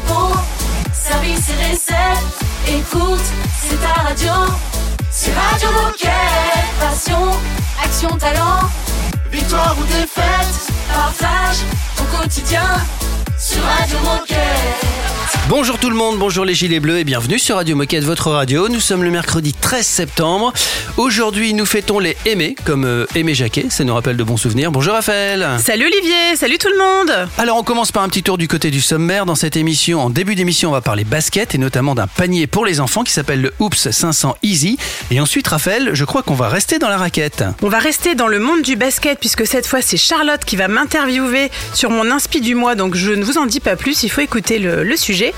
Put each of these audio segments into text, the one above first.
entrepôts, service et recettes. Écoute, c'est ta radio. C'est Radio Moquette. Passion, action, talent. Victoire ou défaite, partage ton quotidien sur Radio Moquette. Bonjour tout le monde, bonjour les gilets bleus et bienvenue sur Radio Moquette, votre radio. Nous sommes le mercredi 13 septembre. Aujourd'hui, nous fêtons les Aimés, comme euh, Aimé Jacquet, ça nous rappelle de bons souvenirs. Bonjour Raphaël. Salut Olivier, salut tout le monde. Alors on commence par un petit tour du côté du sommaire. Dans cette émission, en début d'émission, on va parler basket et notamment d'un panier pour les enfants qui s'appelle le Oops 500 Easy. Et ensuite, Raphaël, je crois qu'on va rester dans la raquette. On va rester dans le monde du basket puisque cette fois c'est Charlotte qui va m'interviewer sur mon inspi du mois. Donc je ne vous en dis pas plus, il faut écouter le, le sujet.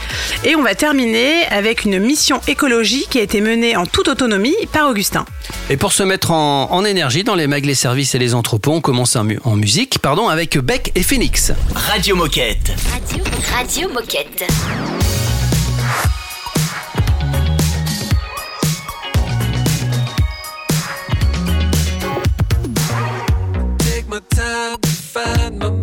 Et on va terminer avec une mission écologie qui a été menée en toute autonomie par Augustin. Et pour se mettre en, en énergie dans les mags, les services et les entrepôts, on commence en, mu- en musique pardon, avec Beck et Phoenix. Radio Moquette. Radio, Radio Moquette. take my time to find my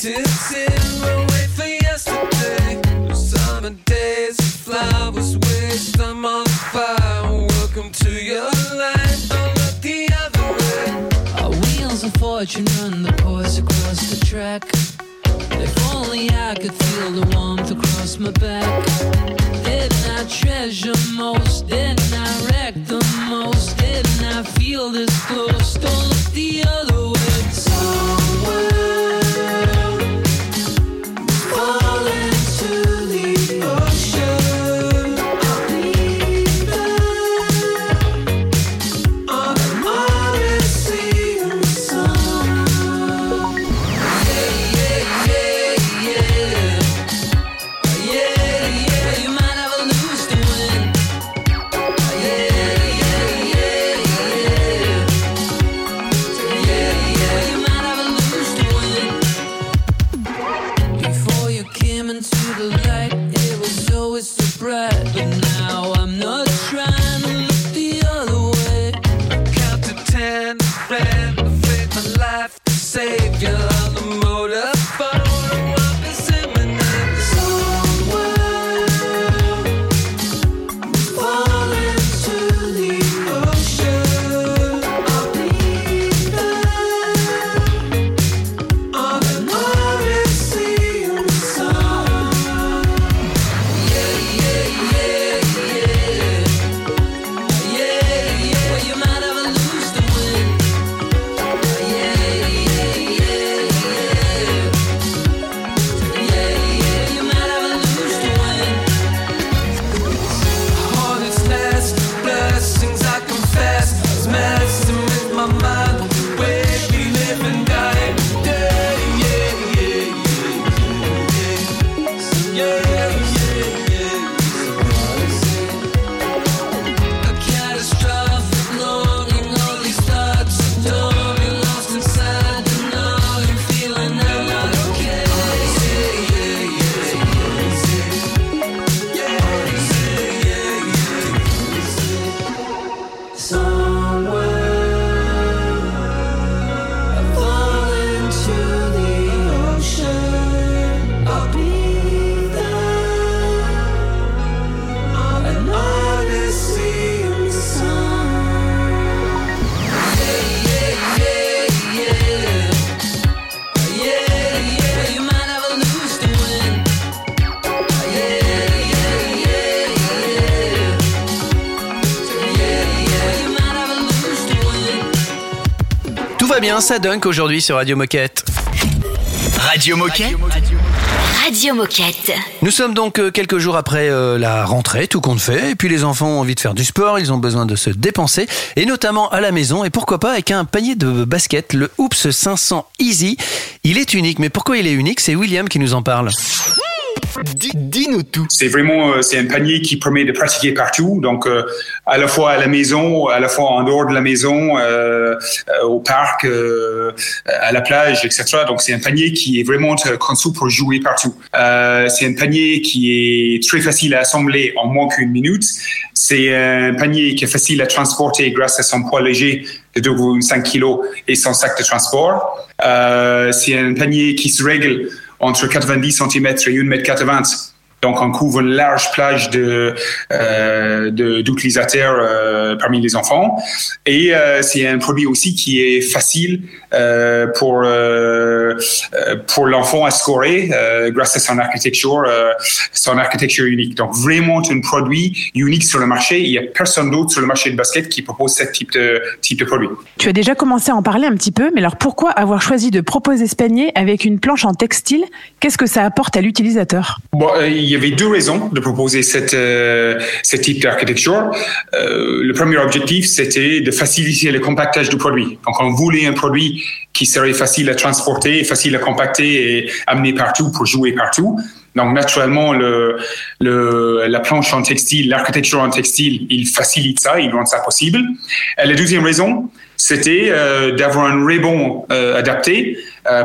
To. Wait for yesterday. Summer days, flowers waste. I'm on fire. Welcome to your life. Don't look the other way. Our wheels of fortune run the course across the track. If only I could feel the warmth across my back. Didn't I treasure most? Didn't I wreck the most? Didn't I feel this close? Yeah. Ça dunk aujourd'hui sur Radio Moquette. Radio Moquette. Radio Moquette. Nous sommes donc euh, quelques jours après euh, la rentrée, tout compte fait, et puis les enfants ont envie de faire du sport, ils ont besoin de se dépenser, et notamment à la maison, et pourquoi pas avec un panier de basket, le Oops 500 Easy. Il est unique, mais pourquoi il est unique? C'est William qui nous en parle. Dis- Dis-nous tout. C'est vraiment euh, c'est un panier qui permet de pratiquer partout, donc euh, à la fois à la maison, à la fois en dehors de la maison, euh, au parc, à la plage, etc. Donc c'est un panier qui est vraiment conçu pour jouer partout. C'est un panier qui est très facile à assembler en moins qu'une minute. C'est un panier qui est facile à transporter grâce à son poids léger de 2,5 kg et son sac de transport. C'est un panier qui se règle entre 90 cm et 1m80. Donc, on couvre une large plage de euh, d'utilisateurs euh, parmi les enfants. Et euh, c'est un produit aussi qui est facile pour pour l'enfant à scorer grâce à son architecture, son architecture unique. Donc, vraiment un produit unique sur le marché. Il y a personne d'autre sur le marché de basket qui propose ce type de type de produit. Tu as déjà commencé à en parler un petit peu, mais alors pourquoi avoir choisi de proposer ce panier avec une planche en textile? Qu'est-ce que ça apporte à l'utilisateur? Bon, il y avait deux raisons de proposer cette, euh, ce type d'architecture. Euh, le premier objectif, c'était de faciliter le compactage du produit. Donc, on voulait un produit qui serait facile à transporter, facile à compacter et amener partout pour jouer partout. Donc, naturellement, le, la planche en textile, l'architecture en textile, il facilite ça, il rend ça possible. Et la deuxième raison, c'était euh, d'avoir un rebond euh, adapté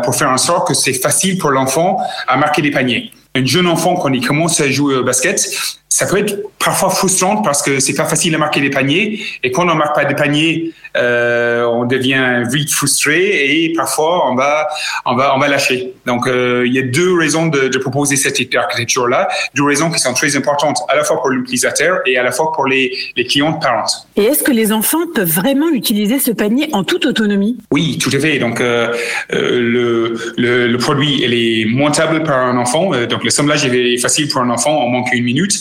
pour faire en sorte que c'est facile pour l'enfant à marquer des paniers. Un jeune enfant, quand il commence à jouer au basket, ça peut être parfois frustrant parce que c'est pas facile à marquer des paniers. Et quand on marque pas des paniers, euh, on devient vite frustré et parfois on va, on va, on va lâcher. Donc euh, il y a deux raisons de, de proposer cette type d'architecture-là, deux raisons qui sont très importantes à la fois pour l'utilisateur et à la fois pour les, les clients parents. Et est-ce que les enfants peuvent vraiment utiliser ce panier en toute autonomie? Oui, tout à fait. Donc, euh, le, le, le produit, il est montable par un enfant. Donc, l'assemblage est facile pour un enfant en moins qu'une minute.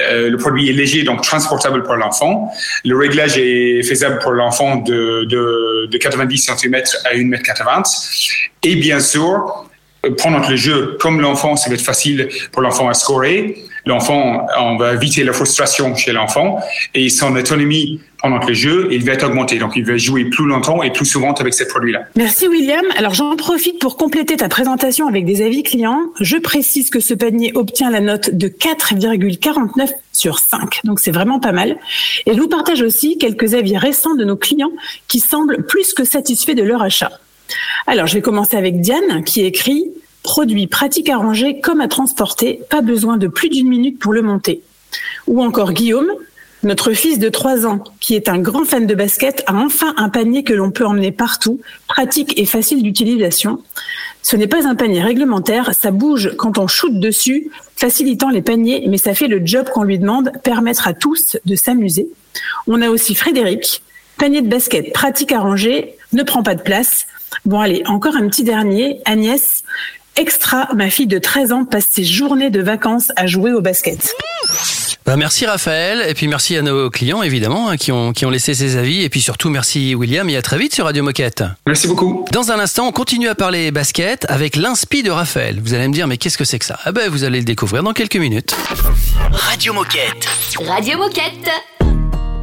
Euh, le produit est léger, donc transportable pour l'enfant. Le réglage est faisable pour l'enfant de, de, de 90 cm à 1m80. Et bien sûr, euh, pendant le jeu, comme l'enfant, ça va être facile pour l'enfant à scorer. L'enfant, on va éviter la frustration chez l'enfant et son autonomie pendant le jeu, il va être augmenté. Donc, il va jouer plus longtemps et plus souvent avec ces produits-là. Merci William. Alors j'en profite pour compléter ta présentation avec des avis clients. Je précise que ce panier obtient la note de 4,49 sur 5. Donc c'est vraiment pas mal. Et je vous partage aussi quelques avis récents de nos clients qui semblent plus que satisfaits de leur achat. Alors je vais commencer avec Diane qui écrit Produit pratique à ranger comme à transporter, pas besoin de plus d'une minute pour le monter. Ou encore Guillaume, notre fils de 3 ans, qui est un grand fan de basket, a enfin un panier que l'on peut emmener partout, pratique et facile d'utilisation. Ce n'est pas un panier réglementaire, ça bouge quand on shoot dessus, facilitant les paniers, mais ça fait le job qu'on lui demande, permettre à tous de s'amuser. On a aussi Frédéric, panier de basket pratique à ranger, ne prend pas de place. Bon allez, encore un petit dernier, Agnès. Extra, ma fille de 13 ans passe ses journées de vacances à jouer au basket. Bah, merci Raphaël, et puis merci à nos clients évidemment hein, qui, ont, qui ont laissé ces avis, et puis surtout merci William, et à très vite sur Radio Moquette. Merci beaucoup. Dans un instant, on continue à parler basket avec l'inspi de Raphaël. Vous allez me dire, mais qu'est-ce que c'est que ça? Ah ben, vous allez le découvrir dans quelques minutes. Radio Moquette. Radio Moquette.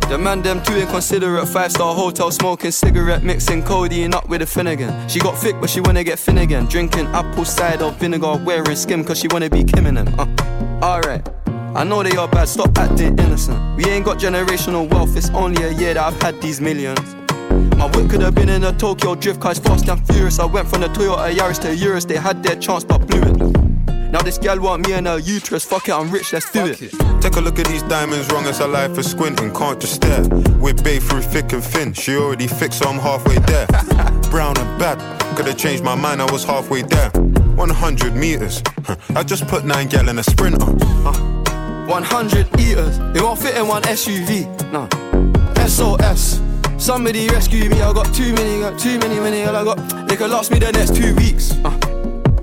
The man them too inconsiderate. Five star hotel smoking cigarette, mixing codeine up with a Finnegan. She got thick, but she wanna get Finnegan. Drinking apple cider vinegar, wearing skim, cause she wanna be Kim in them. Uh, Alright. I know they are bad, stop acting innocent. We ain't got generational wealth, it's only a year that I've had these millions. My whip could have been in a Tokyo drift car, fast and furious. I went from the Toyota Yaris to Urus, they had their chance but blew it. Now this gal want me and her uterus, fuck it, I'm rich, let's do it. Take a look at these diamonds, wrong as a life for squinting, can't just stare. We're babe through thick and thin, she already fixed, so I'm halfway there. Brown and bad, could've changed my mind, I was halfway there. 100 meters, I just put nine gal in a sprinter. 100 eaters, it won't fit in one SUV. Nah, SOS. Somebody rescue me, I got too many, got too many, many, all I got. They could last me the next two weeks. Uh,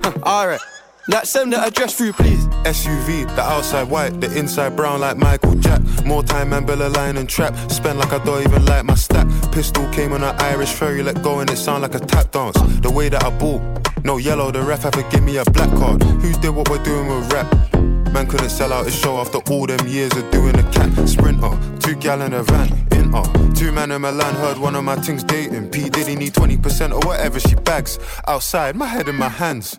huh, Alright, let's send the address through, please. SUV, the outside white, the inside brown like Michael Jack. More time and Bella line and trap. Spend like I don't even like my stack. Pistol came on an Irish ferry, let go and it sound like a tap dance. The way that I bought, no yellow, the ref have to give me a black card. Who did what we're doing with rap? Man couldn't sell out his show after all them years of doing a cat sprinter. Two gal in a van, in uh. Two man in Milan heard one of my things dating. P Diddy need 20% or whatever she bags. Outside, my head in my hands.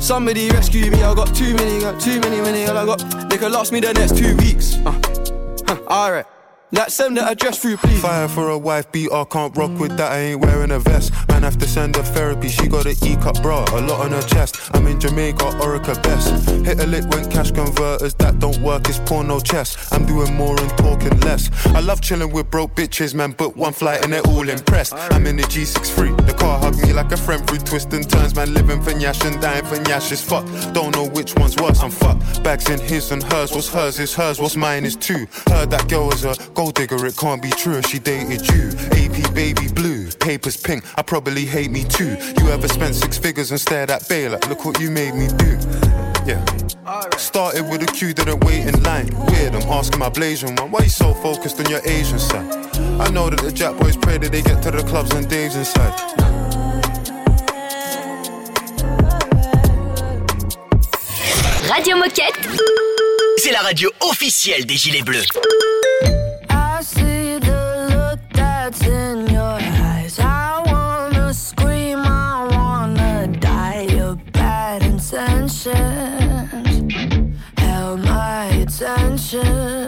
Somebody rescue me, I got too many, got too many, many, all I got. They could last me the next two weeks. Uh, huh, Alright. That send the address through, please. Fire for a wife beater, can't rock with that, I ain't wearing a vest. Man, have to send her therapy, she got an E-cup bra, a lot on her chest. I'm in Jamaica, Orica best. Hit a lick when cash converters, that don't work, it's porno chess. I'm doing more and talking less. I love chilling with broke bitches, man, but one flight and they're all impressed. I'm in the G63, the car hugged me like a friend through twists and turns, man, living for Nyash and dying for Nyash is fuck. Don't know which one's worse, I'm fucked. Bags in his and hers, what's hers is hers, what's mine is two. Heard that girl was a gold digger, it can't be true she dated you. AP baby blue, papers pink, I probably hate me too. You ever spent six figures and stared at Bay like, look what you made me do. Yeah. Started with a queue, didn't wait in line. Weird, I'm asking my Blasian one, why you so focused on your Asian side? I know that the Jack boys pray that they get to the clubs and Dave's inside. Radio Moquette. C'est la radio officielle des Gilets Bleus. Attention.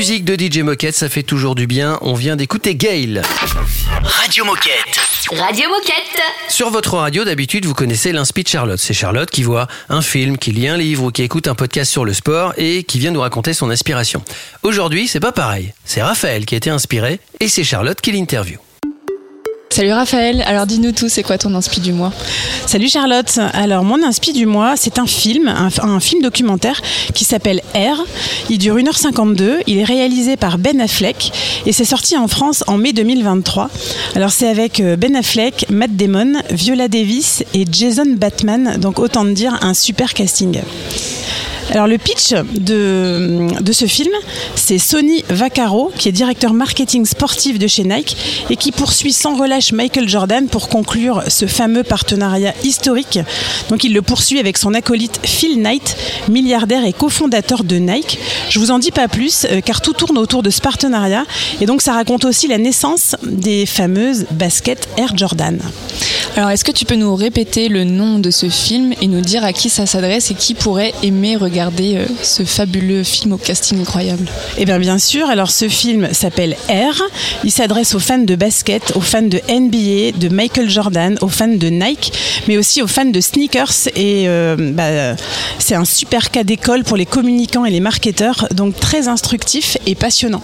Musique de DJ Moquette, ça fait toujours du bien. On vient d'écouter Gail. Radio Moquette. Radio Moquette. Sur votre radio, d'habitude, vous connaissez l'inspi de Charlotte. C'est Charlotte qui voit un film, qui lit un livre ou qui écoute un podcast sur le sport et qui vient nous raconter son inspiration. Aujourd'hui, c'est pas pareil. C'est Raphaël qui a été inspiré et c'est Charlotte qui l'interview. Salut Raphaël, alors dis-nous tout, c'est quoi ton inspi du mois Salut Charlotte. Alors mon inspi du mois, c'est un film, un, film documentaire qui s'appelle R. Il dure 1h52. Il est réalisé par Ben Affleck et c'est sorti en France en mai 2023. Alors c'est avec euh, Ben Affleck, Matt Damon, Viola Davis et Jason Batman. Donc autant dire un super casting. Alors le pitch de, de ce film, c'est Sonny Vaccaro, qui est directeur marketing sportif de chez Nike et qui poursuit sans relâche Michael Jordan pour conclure ce fameux partenariat historique. Donc il le poursuit avec son acolyte Phil Knight, milliardaire et cofondateur de Nike. Je vous en dis pas plus euh, car tout tourne autour de ce partenariat et donc ça raconte aussi la naissance des fameuses baskets Air Jordan. Alors est-ce que tu peux nous répéter le nom de ce film et nous dire à qui ça s'adresse et qui pourrait aimer regarder euh, ce fabuleux film au casting incroyable Eh bien, bien sûr. Alors, ce film s'appelle R. Il s'adresse aux fans de basket, aux fans de NBA, de Michael Jordan, aux fans de Nike, mais aussi aux fans de sneakers. Et euh, bah, c'est un super cas d'école pour les communicants et les marketeurs, donc très instructif et passionnant.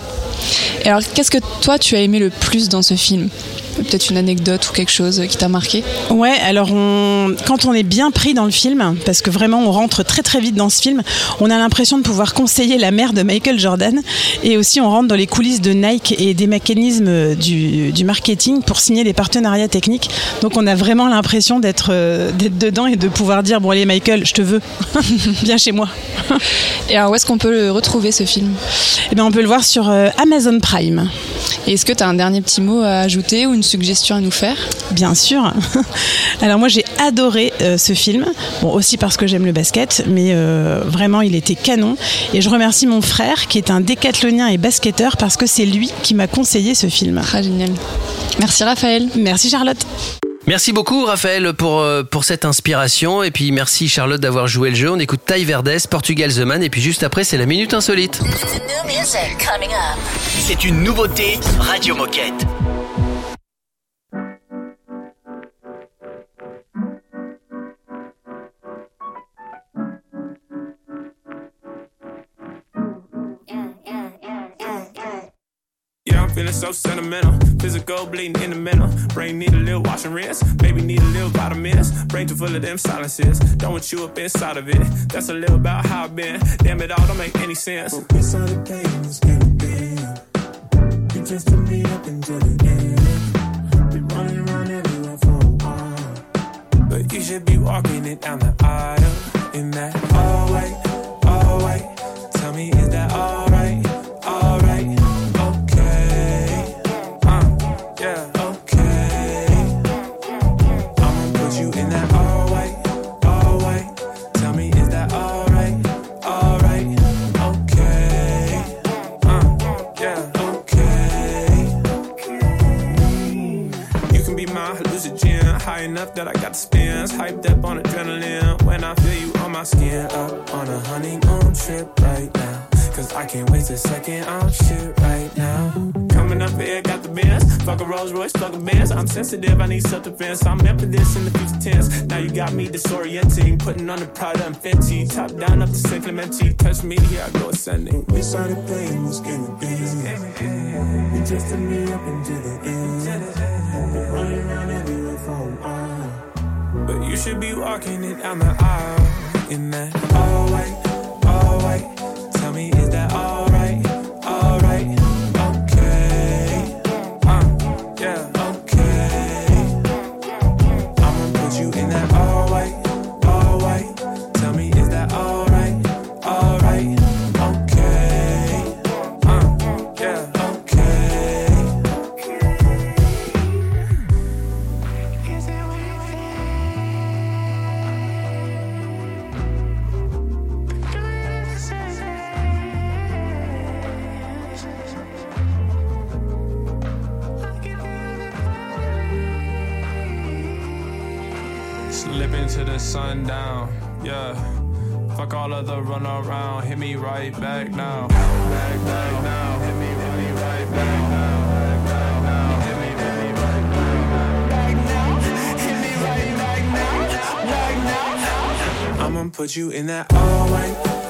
Et alors qu'est-ce que toi tu as aimé le plus dans ce film? Peut-être une anecdote ou quelque chose qui t'a marqué? Ouais, alors on, quand on est bien pris dans le film, parce que vraiment on rentre très très vite dans ce film, on a l'impression de pouvoir conseiller la mère de Michael Jordan et aussi on rentre dans les coulisses de Nike et des mécanismes du, du marketing pour signer des partenariats techniques. Donc on a vraiment l'impression d'être euh, d'être dedans et de pouvoir dire bon allez Michael, je te veux, viens chez moi. Et alors où est-ce qu'on peut le retrouver ce film? Eh bien on peut le voir sur euh, Amazon Prime. Et est-ce que tu as un dernier petit mot à ajouter ou une suggestion à nous faire? Bien sûr. Alors moi j'ai adoré euh, ce film, bon aussi parce que j'aime le basket, mais euh, vraiment il était canon. Et je remercie mon frère qui est un décathlonien et basketteur parce que c'est lui qui m'a conseillé ce film. Ah génial. Merci Raphaël. Merci Charlotte. Merci beaucoup Raphaël pour, euh, pour cette inspiration et puis merci Charlotte d'avoir joué le jeu. On écoute Ty Verdes, Portugal The Man et puis juste après c'est la Minute Insolite. C'est une nouveauté Radio Moquette. So sentimental. Physical bleeding in the mental. Brain need a little wash and rinse. Maybe need a little vitamins. Brain too full of them silences. Don't want you up inside of it. That's a little about how I've been. Damn it all don't make any sense. We saw the pain was getting big. You just took me up until the end. Been running around everywhere for a while. But you should be walking it down the aisle. In that enough that I got the spins, hyped up on adrenaline. When I feel you on my skin, up on a honeymoon trip right now. Cause I can't waste a second on shit right now. Coming up here, got the Benz. Fuck a Rolls Royce, fuck a Benz. I'm sensitive, I need self defense. I'm meant for this in the future tense. Now you got me disorienting, putting on the Prada and Fenty. Top down up to San Clemente. Touch me, here I go ascending. We saw the pain was getting big. You just me up until the end. Been running around everywhere. But you should be walking it down the aisle in that all white, all white. Tell me, is that you in that all white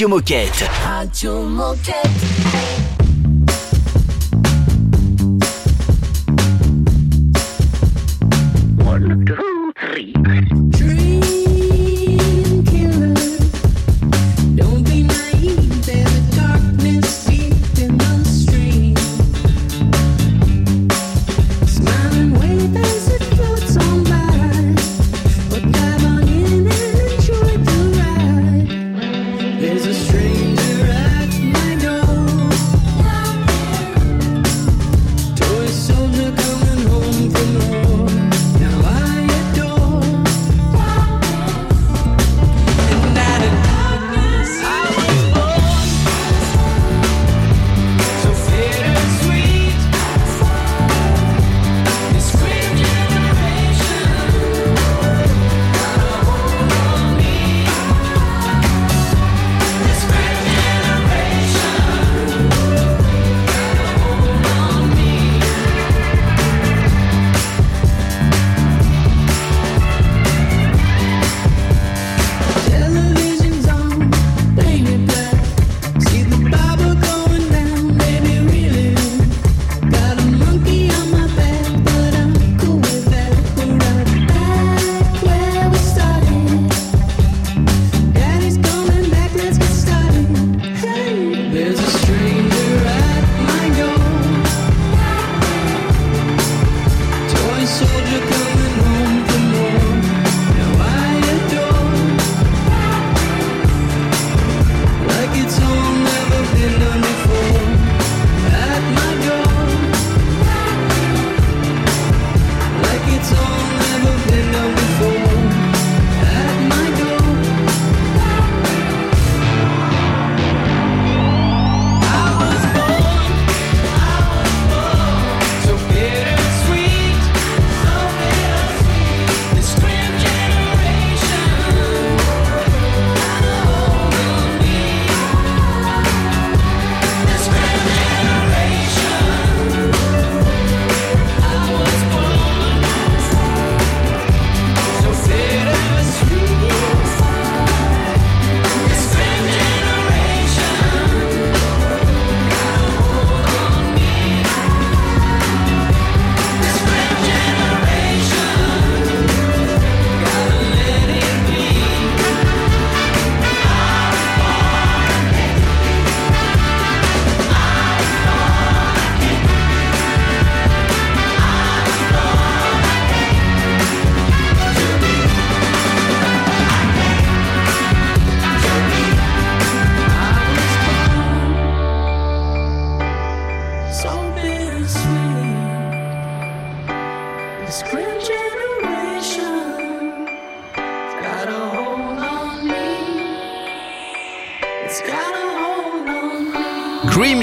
Radio Moquette. Radio Moquette.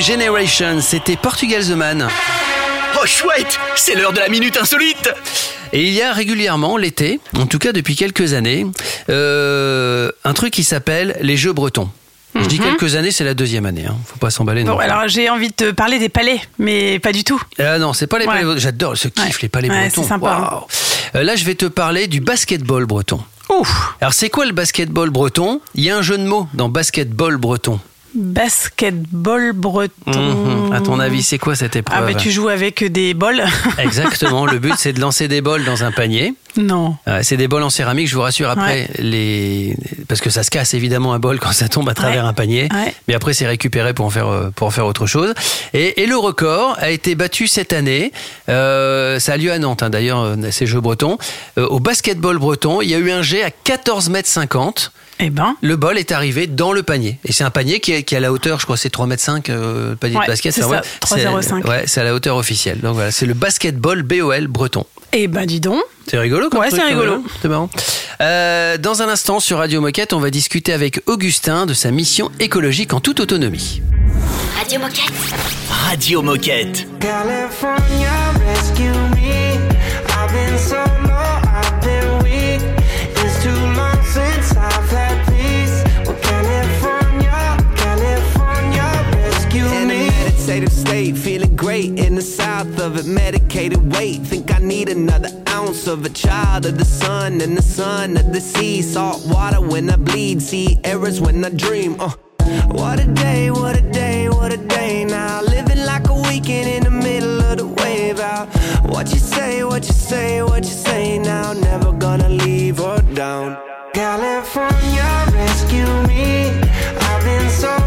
Generation, c'était Portugal The Man. Oh chouette, c'est l'heure de la minute insolite et il y a régulièrement l'été, en tout cas depuis quelques années, euh, un truc qui s'appelle les Jeux bretons. Je dis mhm. quelques années, c'est la deuxième année. Hein. Faut pas s'emballer. Non, non. alors j'ai envie de te parler des palais, mais pas du tout. Euh, non, c'est pas les ouais. palais. J'adore, je kiffe ouais. les palais ouais, bretons. C'est sympa. Hein. Euh, là, je vais te parler du basketball breton. Ouf. Alors c'est quoi le basketball breton? Il y a un jeu de mots dans basketball breton. Basketball breton. Mhm. À ton avis, c'est quoi cette épreuve Ah bah tu joues avec des bols Exactement. Le but, c'est de lancer des bols dans un panier. Non. Euh, c'est des bols en céramique, je vous rassure. Après, les parce que ça se casse évidemment un bol quand ça tombe à travers Ouais. un panier. Ouais. Mais après, c'est récupéré pour en faire euh, pour en faire autre chose. Et, et le record a été battu cette année. Euh, ça a lieu à Nantes, hein, d'ailleurs, euh, ces Jeux bretons. Euh, au basketball breton, il y a eu un jet à 14 mètres 50. Eh ben. Le bol est arrivé dans le panier. Et c'est un panier qui est, qui est à la hauteur, je crois, c'est 3 mètres 5, euh, le panier Ouais, de basket. c'est ça, ouais, 3,05. c'est- Ouais, c'est à la hauteur officielle. Donc voilà, c'est le basketball BOL breton. Eh ben dis donc. C'est rigolo comme Ouais, c'est quand rigolo. hein. C'est marrant. Euh, dans un instant, sur Radio Moquette, on va discuter avec Augustin de sa mission écologique en toute autonomie. Radio Moquette. Radio Moquette. California, rescue me. I've been so meditative state, feeling great in the south of it. Medicated weight, think I need another ounce of a child of the sun and the sun of the sea. Salt water when I bleed, see errors when I dream. Uh. What a day, what a day, what a day now. Living like a weekend in the middle of the wave out. What you say, what you say, what you say now. Never gonna leave her down. California, rescue me. I've been so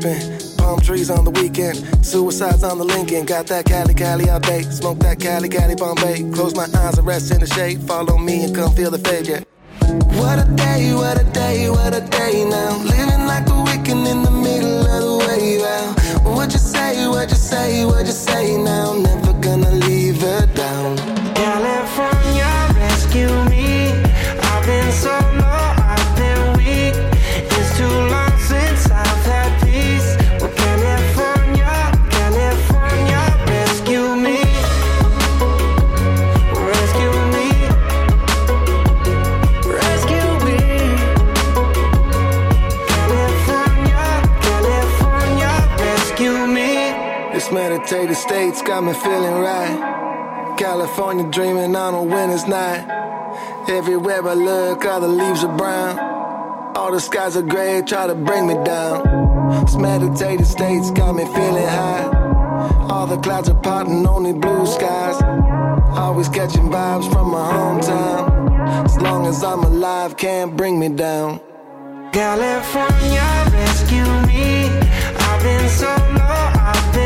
California. Palm trees on the weekend, suicides on the Lincoln. Got that Cali Cali all day, smoke that Cali Cali Bombay. Close my eyes and rest in the shade. Follow me and come feel the fade. Yeah. What a day, what a day, what a day now. Living like a weekend in the middle of the wave out. What you say, what you say, what you say now. Never state's got me feeling right. California dreaming on a winter's night. Everywhere I look, all the leaves are brown. All the skies are gray, try to bring me down. This meditative state's got me feeling high. All the clouds are parting, only blue skies. Always catching vibes from my hometown. As long as I'm alive, can't bring me down. California, rescue me. I've been so low, I've been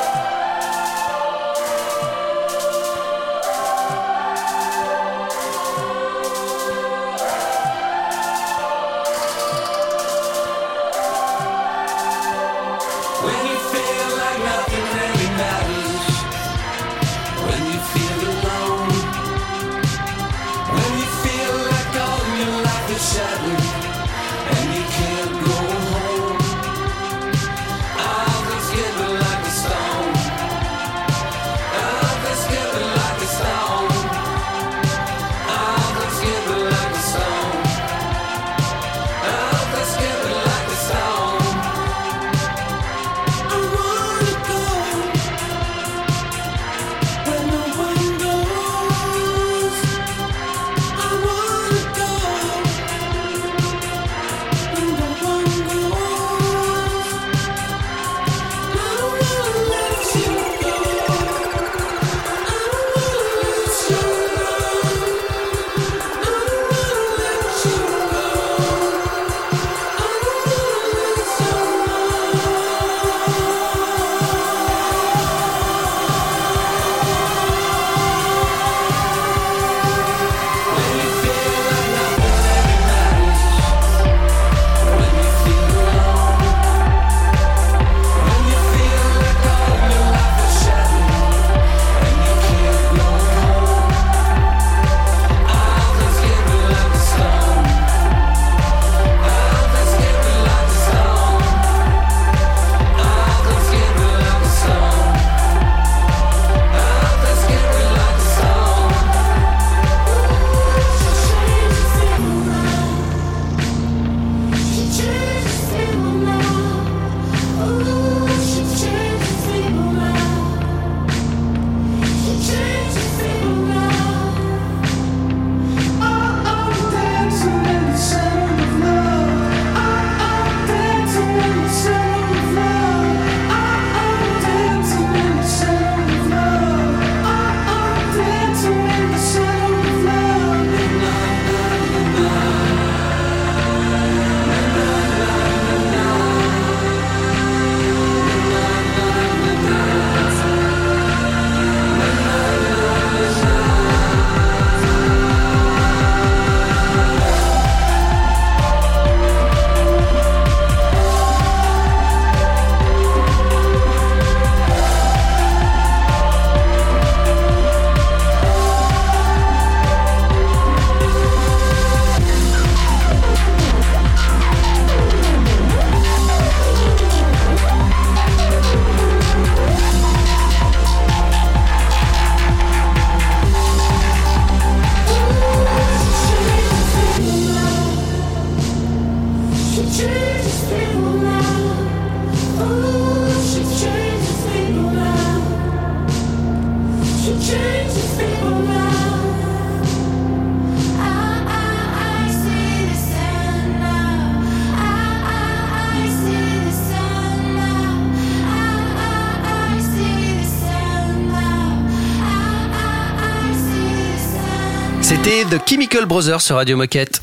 Chemical Brothers sur Radio Moquette.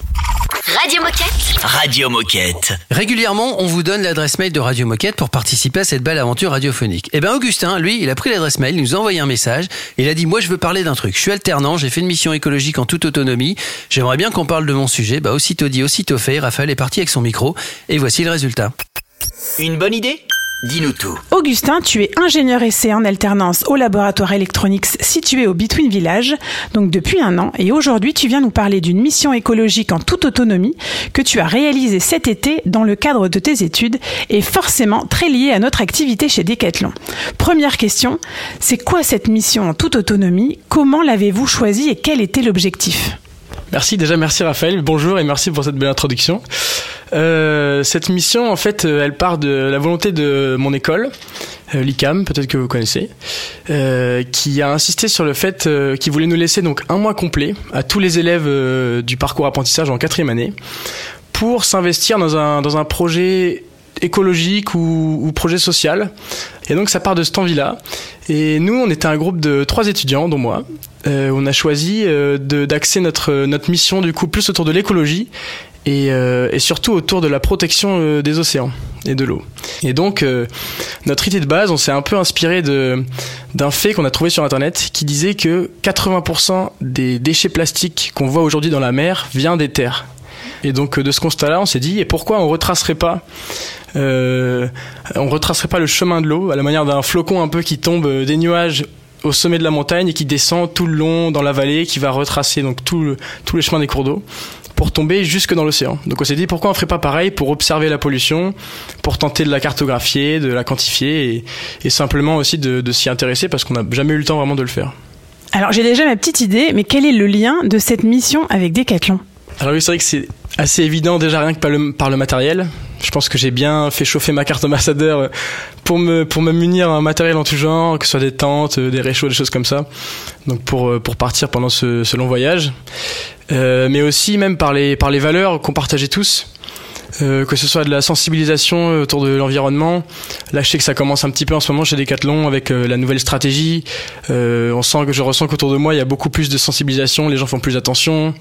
Radio Moquette. Radio Moquette. Régulièrement, on vous donne l'adresse mail de Radio Moquette pour participer à cette belle aventure radiophonique. Eh bien, Augustin, lui, il a pris l'adresse mail, il nous a envoyé un message. Il a dit Moi, je veux parler d'un truc. Je suis alternant, j'ai fait une mission écologique en toute autonomie. J'aimerais bien qu'on parle de mon sujet. Bah, aussitôt dit, aussitôt fait. Raphaël est parti avec son micro. Et voici le résultat. Une bonne idée? Dis-nous tout. Augustin, tu es ingénieur essai en alternance au laboratoire Electronics situé au Between Village, donc depuis un an, et aujourd'hui tu viens nous parler d'une mission écologique en toute autonomie que tu as réalisée cet été dans le cadre de tes études et forcément très liée à notre activité chez Decathlon. Première question, c'est quoi cette mission en toute autonomie? Comment l'avez-vous choisie et quel était l'objectif? Merci déjà, merci Raphaël, bonjour et merci pour cette belle introduction. Euh, cette mission, en fait, euh, elle part de la volonté de mon école, euh, l'ICAM, peut-être que vous connaissez, qui a insisté sur le fait qu'il voulait nous laisser donc un mois complet à tous les élèves du parcours apprentissage en quatrième année pour s'investir dans un, dans un projet écologique ou, ou projet social. Et donc ça part de cette envie-là. Et nous, on était un groupe de trois étudiants, dont moi. Euh, on a choisi euh, d'axer notre, notre mission du coup plus autour de l'écologie et, euh, surtout autour de la protection des océans et de l'eau. Et donc notre idée de base, on s'est un peu inspiré d'un fait qu'on a trouvé sur internet qui disait que 80% des déchets plastiques qu'on voit aujourd'hui dans la mer vient des terres. Et donc de ce constat-là, on s'est dit et pourquoi on retracerait pas on retracerait pas le chemin de l'eau à la manière d'un flocon un peu qui tombe des nuages au sommet de la montagne et qui descend tout le long dans la vallée, qui va retracer donc tout le, tout le chemin des cours d'eau pour tomber jusque dans l'océan. Donc on s'est dit pourquoi on ferait pas pareil pour observer la pollution, pour tenter de la cartographier, de la quantifier et, et simplement aussi de, de s'y intéresser parce qu'on n'a jamais eu le temps vraiment de le faire. Alors j'ai déjà ma petite idée, mais quel est le lien de cette mission avec Decathlon? Alors oui, c'est vrai que c'est assez évident déjà rien que par le, par le matériel. Je pense que j'ai bien fait chauffer ma carte ambassadeur euh, pour me pour me munir un matériel en tout genre, que ce soit des tentes, euh, des réchauds, des choses comme ça. Donc pour euh, pour partir pendant ce, ce long voyage, Euh, mais aussi même par les par les valeurs qu'on partageait tous. Euh, que ce soit de la sensibilisation autour de l'environnement. Là, je sais que ça commence un petit peu en ce moment chez Decathlon avec la nouvelle stratégie. Euh, on sent que je ressens qu'autour de moi, il y a beaucoup plus de sensibilisation. Les gens font plus attention.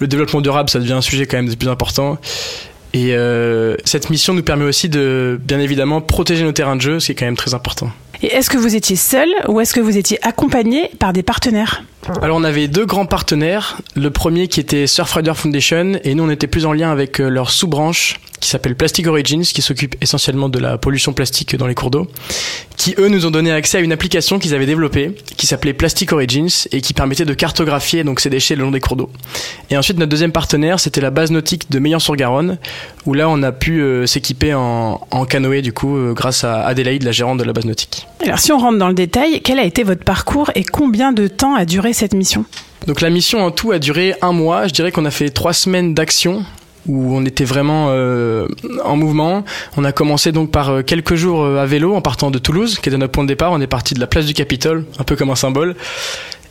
Le développement durable, ça devient un sujet quand même de plus important. Et euh, cette mission nous permet aussi de, bien évidemment, protéger nos terrains de jeu, ce qui est quand même très important. Et est-ce que vous étiez seul ou est-ce que vous étiez accompagné par des partenaires? Alors on avait deux grands partenaires. Le premier qui était Surfrider Foundation et nous on était plus en lien avec euh, leur sous-branche qui s'appelle Plastic Origins qui s'occupe essentiellement de la pollution plastique dans les cours d'eau. Qui eux nous ont donné accès à une application qu'ils avaient développée qui s'appelait Plastic Origins et qui permettait de cartographier donc ces déchets le long des cours d'eau. Et ensuite notre deuxième partenaire c'était la base nautique de Meillan-sur-Garonne où là on a pu euh, s'équiper en, en canoë du coup euh, grâce à Adélaïde la gérante de la base nautique. Alors si on rentre dans le détail, quel a été votre parcours et combien de temps a duré cette mission? Donc la mission en tout a duré un mois. Je dirais qu'on a fait trois semaines d'action où on était vraiment euh, en mouvement. On a commencé donc par euh, quelques jours euh, à vélo en partant de Toulouse, qui était notre point de départ. On est parti de la place du Capitole, un peu comme un symbole.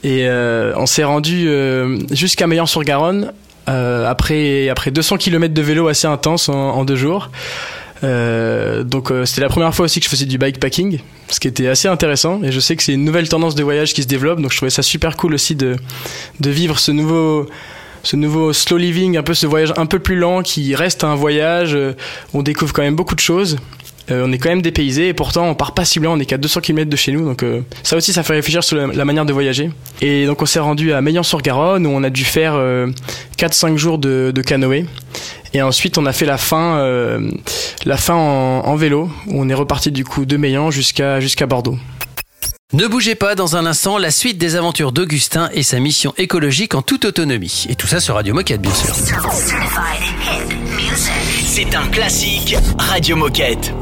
Et euh, on s'est rendu euh, jusqu'à Meillan-sur-Garonne après, après 200 km de vélo assez intense en, en deux jours. Euh, donc euh, c'était la première fois aussi que je faisais du bikepacking, ce qui était assez intéressant. Et je sais que c'est une nouvelle tendance de voyage qui se développe, donc je trouvais ça super cool aussi de, de vivre ce nouveau ce nouveau slow living, un peu ce voyage un peu plus lent qui reste un voyage. euh, On découvre quand même beaucoup de choses. Euh, on est quand même dépaysé et pourtant on part pas si on est qu'à 200 km de chez nous. Donc euh, ça aussi ça fait réfléchir sur la, manière de voyager. Et donc on s'est rendu à Meillan-sur-Garonne où on a dû faire euh, 4-5 jours de, canoë. Et ensuite on a fait la fin, la fin en, en vélo où on est reparti du coup de Meillan jusqu'à jusqu'à Bordeaux. Ne bougez pas dans un instant la suite des aventures d'Augustin et sa mission écologique en toute autonomie. Et tout ça sur Radio Moquette, bien sûr. C'est un classique Radio Moquette.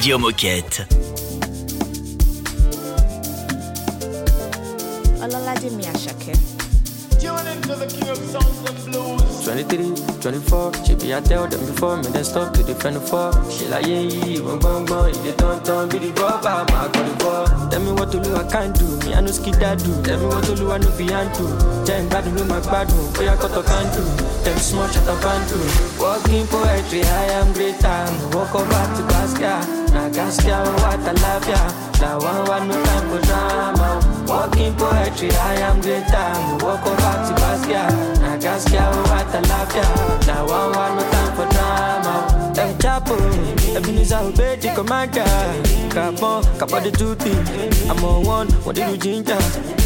Radio Moquette. 23, 24, she be I tell them before me, then stop to defend the four. She like, yeah, yeah, bong bong bong, if they don't turn, be the rubber, my got the ball. Tell me what to do, I can't do, me I know skid that do. Tell me what to do, I know beyond do. Jam bad, do my bad, do. boy I got to can do. Them small shut up and do. Walking poetry, I am greater. Walk over to Basquiat, na Gaskia, what I love ya. Now one, one, no time for drama. Walking poetry, I am greater. Walk over to Basquiat, na Gaskia, what I love ya. Now one, one, no time for drama. Them chapo, Ebenezer obey the commander. Capon, capa the duty. I'm on one, what did you ginger?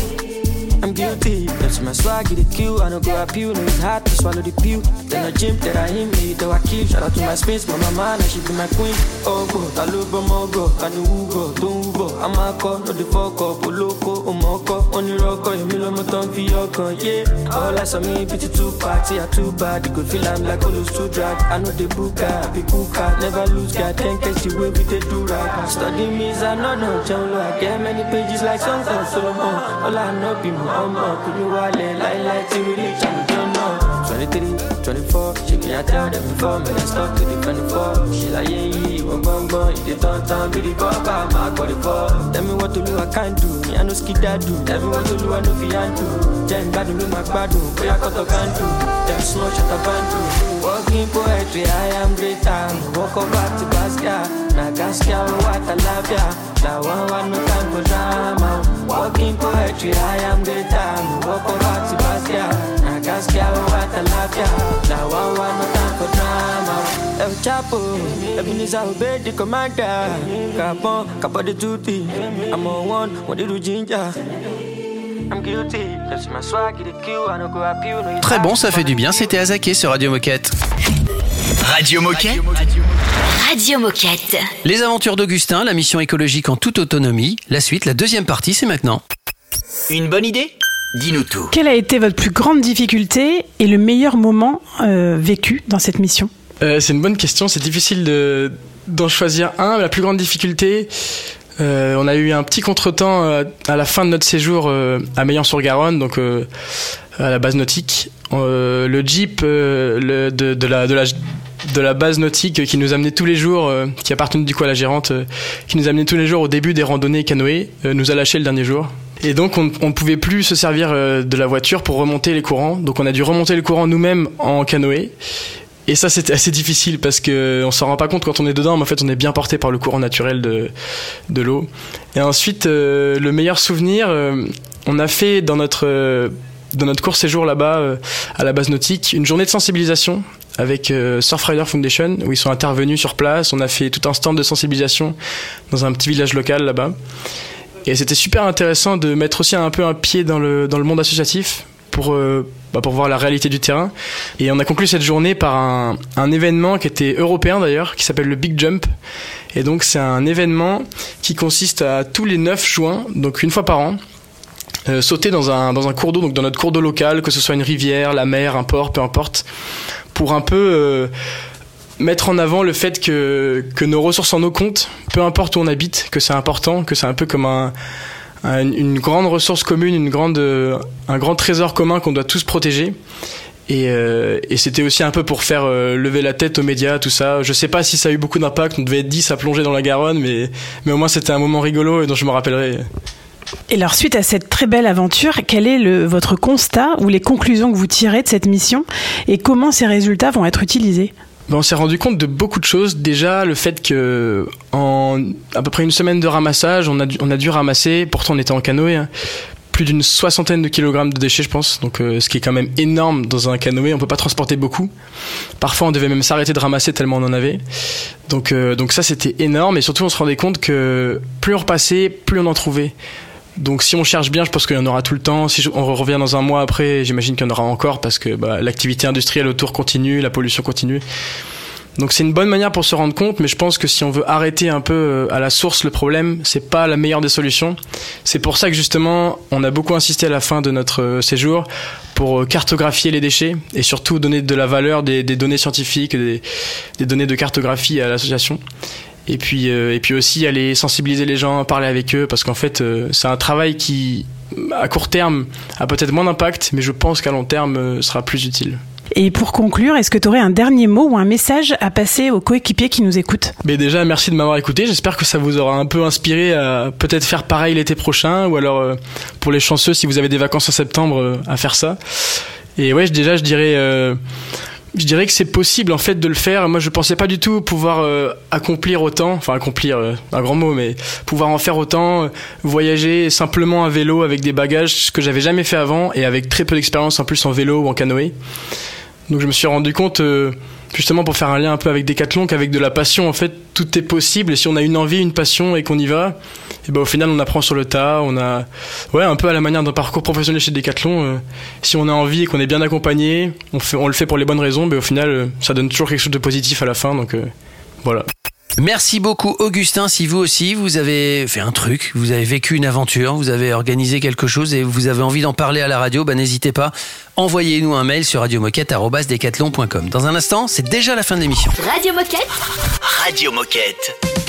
I'm guilty. That's my swag, the kill. I don't go up you, no, it's hard to swallow the pill. Then I gym, that I hit me, though I kill. Shout out to my space, my mama, now she be my queen. Oh, go, Talubo, Mogo, Kanu, Ugo, Don't Ugo. I'm a call, no, the fuck up, Oloko, Omoko, Only Rocco, Emilio Moton, Fiocon, yeah. All eyes on me, pity too party, I too bad. You could feel I'm like Olos too drag. I know the booker, I be cooker, never lose, God, 10 catch the way we did do right. Study me, I know, no, John, I get many pages like songs of Solomon. All I know, be more mama, could you wallet like like till we reach Jannah? 23, 24, she me I tell them before, man, I stop to the 24. She like, yeah, yeah, one bang bang if the don't be the pop, I'm out for the ball. Tell me what to do, I can't do, me I no skid I do. Tell me what to do, I no fi do. Jẹ́ ìgbádùn ló máa gbádùn, bóyá kọ́tọ̀ kan dùn, jẹ́ snow ṣàtàbá dùn and. Walking poetry, I am greater. Walk over to Basquiat, na Gaskia, what I love ya. Now one, one, no time for drama. Walking poetry, I am greater. Walk over to Basquiat, na Gaskia, what I love ya. Now one, one, no time for drama. El Chapo, Ebenezer obey the commander. Capon, Capo the duty. I'm on one, what did you ginger? Très bon, ça fait du bien. C'était Azaké sur Radio Moquette. Radio Moquette. Radio Moquette. Les aventures d'Augustin, la mission écologique en toute autonomie. La suite, la deuxième partie, c'est maintenant. Une bonne idée? Dis-nous tout. Quelle a été votre plus grande difficulté et le meilleur moment euh, vécu dans cette mission? Euh, c'est une bonne question. C'est difficile de- d'en choisir un. La plus grande difficulté, euh, on a eu un petit contretemps euh, à la fin de notre séjour euh, à Meillan-sur-Garonne, donc à la base nautique. Le jeep le- de, la, de, la, base nautique qui nous amenait tous les jours, qui appartenait du coup à la gérante, qui nous amenait tous les jours au début des randonnées canoë, nous a lâché le dernier jour. Et donc on ne pouvait plus se servir de la voiture pour remonter les courants. Donc on a dû remonter les courants nous-mêmes en canoë. Et ça, c'était assez difficile parce que on s'en rend pas compte quand on est dedans, mais en fait, on est bien porté par le courant naturel de, de l'eau. Et ensuite, euh, le meilleur souvenir, euh, on a fait dans notre, euh, dans notre court séjour là-bas, euh, à la base nautique, une journée de sensibilisation avec euh, Surfrider Foundation, où ils sont intervenus sur place. On a fait tout un stand de sensibilisation dans un petit village local là-bas. Et c'était super intéressant de mettre aussi un peu un pied dans le, dans le monde associatif pour, euh, bah, pour voir la réalité du terrain. Et on a conclu cette journée par un, événement qui était européen d'ailleurs, qui s'appelle le Big Jump. Et donc c'est un événement qui consiste à tous les 9 juin, donc une fois par an, euh, sauter dans un, dans un cours d'eau, donc dans notre cours d'eau local, que ce soit une rivière, la mer, un port, peu importe, pour un peu euh, mettre en avant le fait que, que nos ressources en eau comptent, peu importe où on habite, que c'est important, que c'est un peu comme un, un- une grande ressource commune, une grande, euh, un grand trésor commun qu'on doit tous protéger. Et, euh, c'était aussi un peu pour faire euh, lever la tête aux médias, tout ça. Je sais pas si ça a eu beaucoup d'impact, on devait être 10 à plonger dans la Garonne, mais, mais au moins c'était un moment rigolo et dont je me rappellerai. Et alors, suite à cette très belle aventure, quel est le, votre constat ou les conclusions que vous tirez de cette mission et comment ces résultats vont être utilisés? On s'est rendu compte de beaucoup de choses. Déjà, le fait que en à peu près une semaine de ramassage, on a dû, on a dû ramasser, pourtant on était en canoë, hein, plus d'une soixantaine de kilogrammes de déchets, je pense. Donc, euh, ce qui est quand même énorme dans un canoë. On peut pas transporter beaucoup. Parfois, on devait même s'arrêter de ramasser tellement on en avait. Donc, euh, donc ça, c'était énorme. Et surtout, on se rendait compte que plus on repassait, plus on en trouvait. Donc si on cherche bien, je pense qu'il y en aura tout le temps. Si on revient dans un mois après, j'imagine qu'il y en aura encore parce que bah, l'activité industrielle autour continue, la pollution continue. Donc c'est une bonne manière pour se rendre compte, mais je pense que si on veut arrêter un peu euh, à la source le problème, c'est pas la meilleure des solutions. C'est pour ça que justement, on a beaucoup insisté à la fin de notre euh, séjour pour euh, cartographier les déchets et surtout donner de la valeur des, données scientifiques, des données de cartographie à l'association. Et puis, euh, et puis aussi aller sensibiliser les gens, parler avec eux, parce qu'en fait, euh, c'est un travail qui, à court terme, a peut-être moins d'impact, mais je pense qu'à long terme, euh, sera plus utile. Et pour conclure, est-ce que tu aurais un dernier mot ou un message à passer aux coéquipiers qui nous écoutent? Mais déjà, merci de m'avoir écouté. J'espère que ça vous aura un peu inspiré à peut-être faire pareil l'été prochain, ou alors euh, pour les chanceux, si vous avez des vacances en septembre, à faire ça. Et ouais, déjà, je dirais, je dirais que c'est possible en fait de le faire. Moi, je pensais pas du tout pouvoir euh, accomplir autant, enfin accomplir, euh, un grand mot, mais pouvoir en faire autant, euh, voyager simplement à vélo avec des bagages, ce que j'avais jamais fait avant, et avec très peu d'expérience en plus en vélo ou en canoë. Donc je me suis rendu compte, euh, justement pour faire un lien un peu avec Decathlon, qu'avec de la passion, en fait, tout est possible. Et si on a une envie, une passion et qu'on y va, et ben au final, on apprend sur le tas. On a, ouais, un peu à la manière d'un parcours professionnel chez Decathlon. euh, si on a envie et qu'on est bien accompagné, on, fait, on le fait pour les bonnes raisons, mais au final, euh, ça donne toujours quelque chose de positif à la fin. Donc euh, voilà. Merci beaucoup Augustin. Si vous aussi, vous avez fait un truc, vous avez vécu une aventure, vous avez organisé quelque chose et vous avez envie d'en parler à la radio, bah, n'hésitez pas. Envoyez-nous un mail sur radiomoquette.com. Dans un instant, c'est déjà la fin de l'émission. Radio Moquette. Radio Moquette.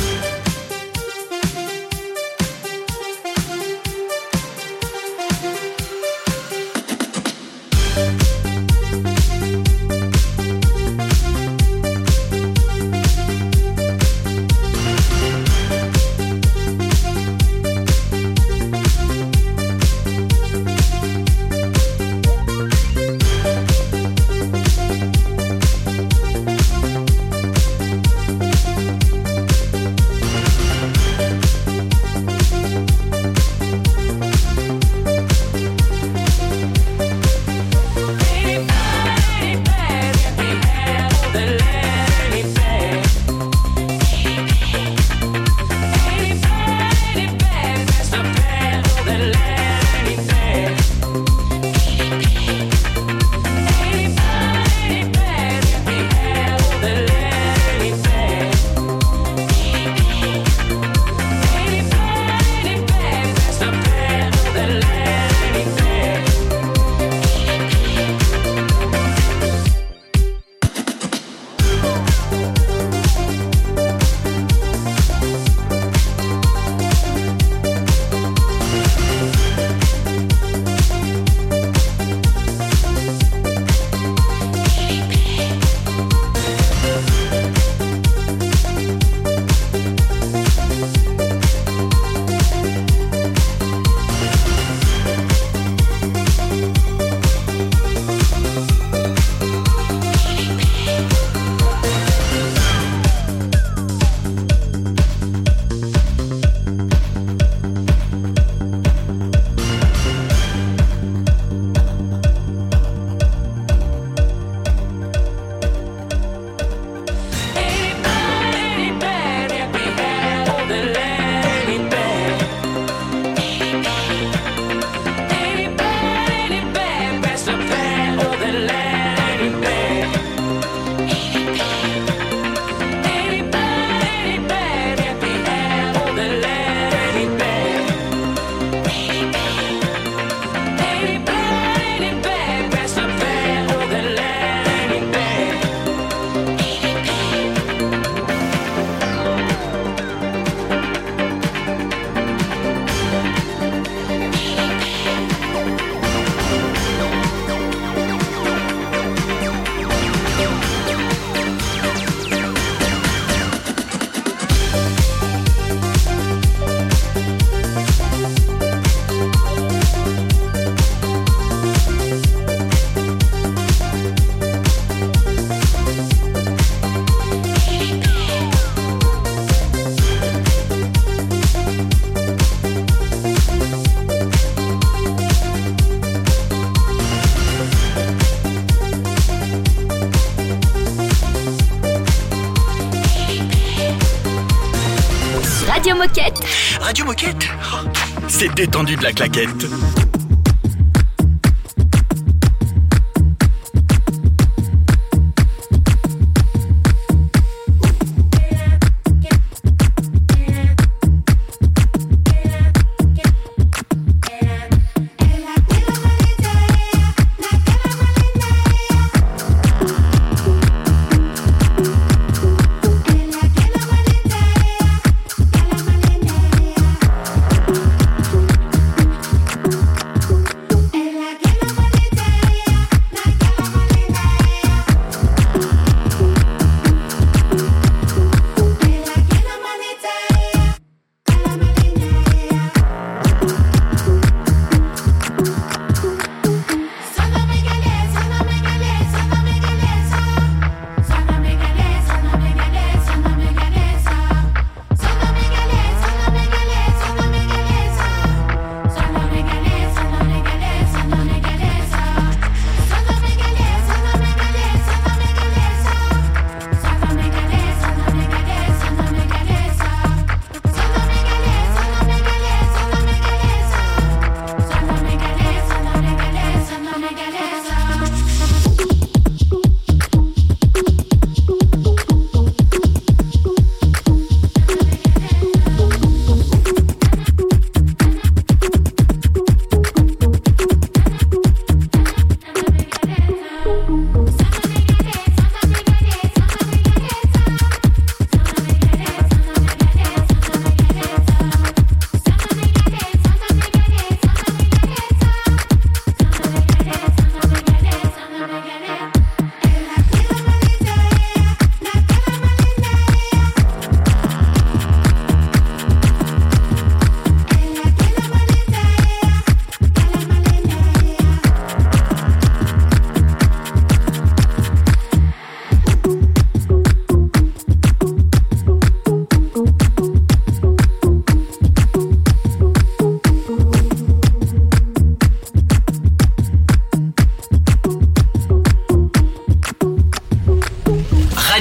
C'est détendu de la claquette.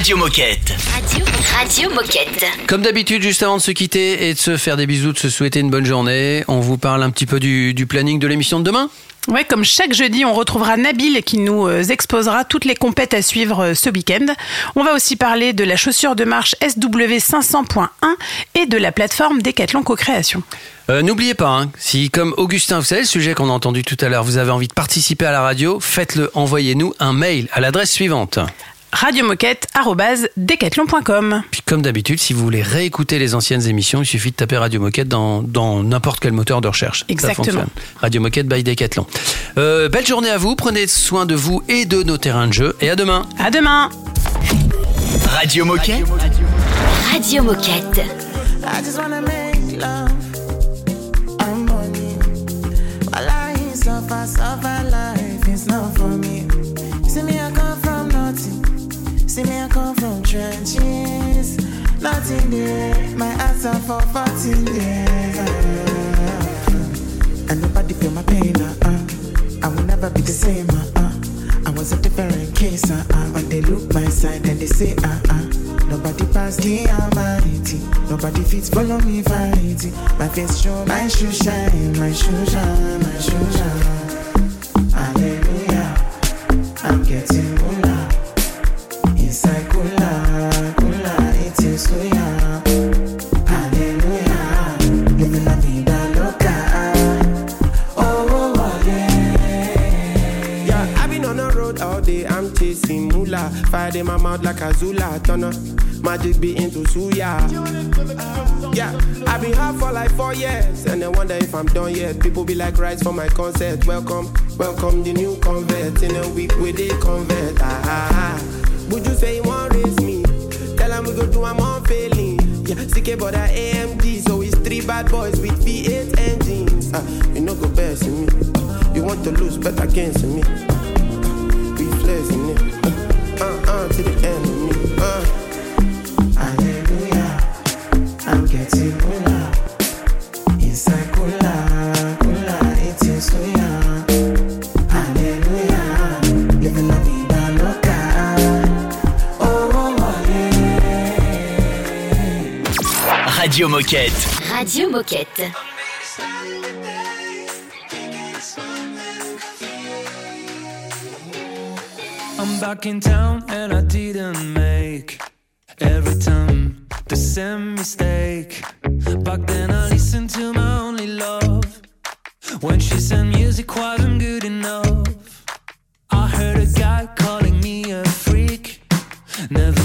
Radio Moquette. Radio, Radio Moquette. Comme d'habitude, juste avant de se quitter et de se faire des bisous, de se souhaiter une bonne journée, on vous parle un petit peu du, du planning de l'émission de demain Ouais, comme chaque jeudi, on retrouvera Nabil qui nous euh, exposera toutes les compètes à suivre euh, ce week-end. On va aussi parler de la chaussure de marche SW500.1 et de la plateforme Decathlon Co-création. Euh, N'oubliez pas, hein, si comme Augustin, vous savez le sujet qu'on a entendu tout à l'heure, vous avez envie de participer à la radio, faites-le, envoyez-nous un mail à l'adresse suivante. radiomoquette.com. Puis comme d'habitude, si vous voulez réécouter les anciennes émissions, il suffit de taper Radio Moquette dans dans n'importe quel moteur de recherche. Exactement. Radio Moquette by Decathlon. Euh, belle journée à vous, prenez soin de vous et de nos terrains de jeu, et à demain. À demain. Radio Moquette. Radio Moquette. I just wanna make love. For 14 years. And nobody feel my pain. Uh, uh. I will never be the same. Uh, uh. I was a different case. Uh, uh. When they look my side and they say, uh, uh. Nobody pass the almighty. Nobody fits follow me fighting. My face show, my shoe shine, my shoe shine, my shoe shine. Mouth like a Zula, turn up. Magic be into suya. Yeah, I've been for like four years, and I wonder if I'm done yet. People be like, rise for my concert. Welcome, welcome the new convert. In a week with they convert. Ah, ah, ah. Would you say you want raise me? Tell them we go do I'm on failing. Yeah, CK but I AMG, so it's three bad boys with V8 engines. Ah, you know go best in me. You want to lose, bet against me. Moquette. Radio Moquette. I'm back in town and I didn't make every time the same mistake. Back then I listened to my only love. When she said music wasn't good enough, I heard a guy calling me a freak. Never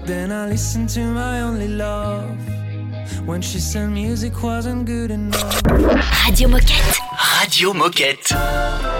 Back then I listened to my only love. When she said music wasn't good enough. Radio Moquette. Radio Moquette.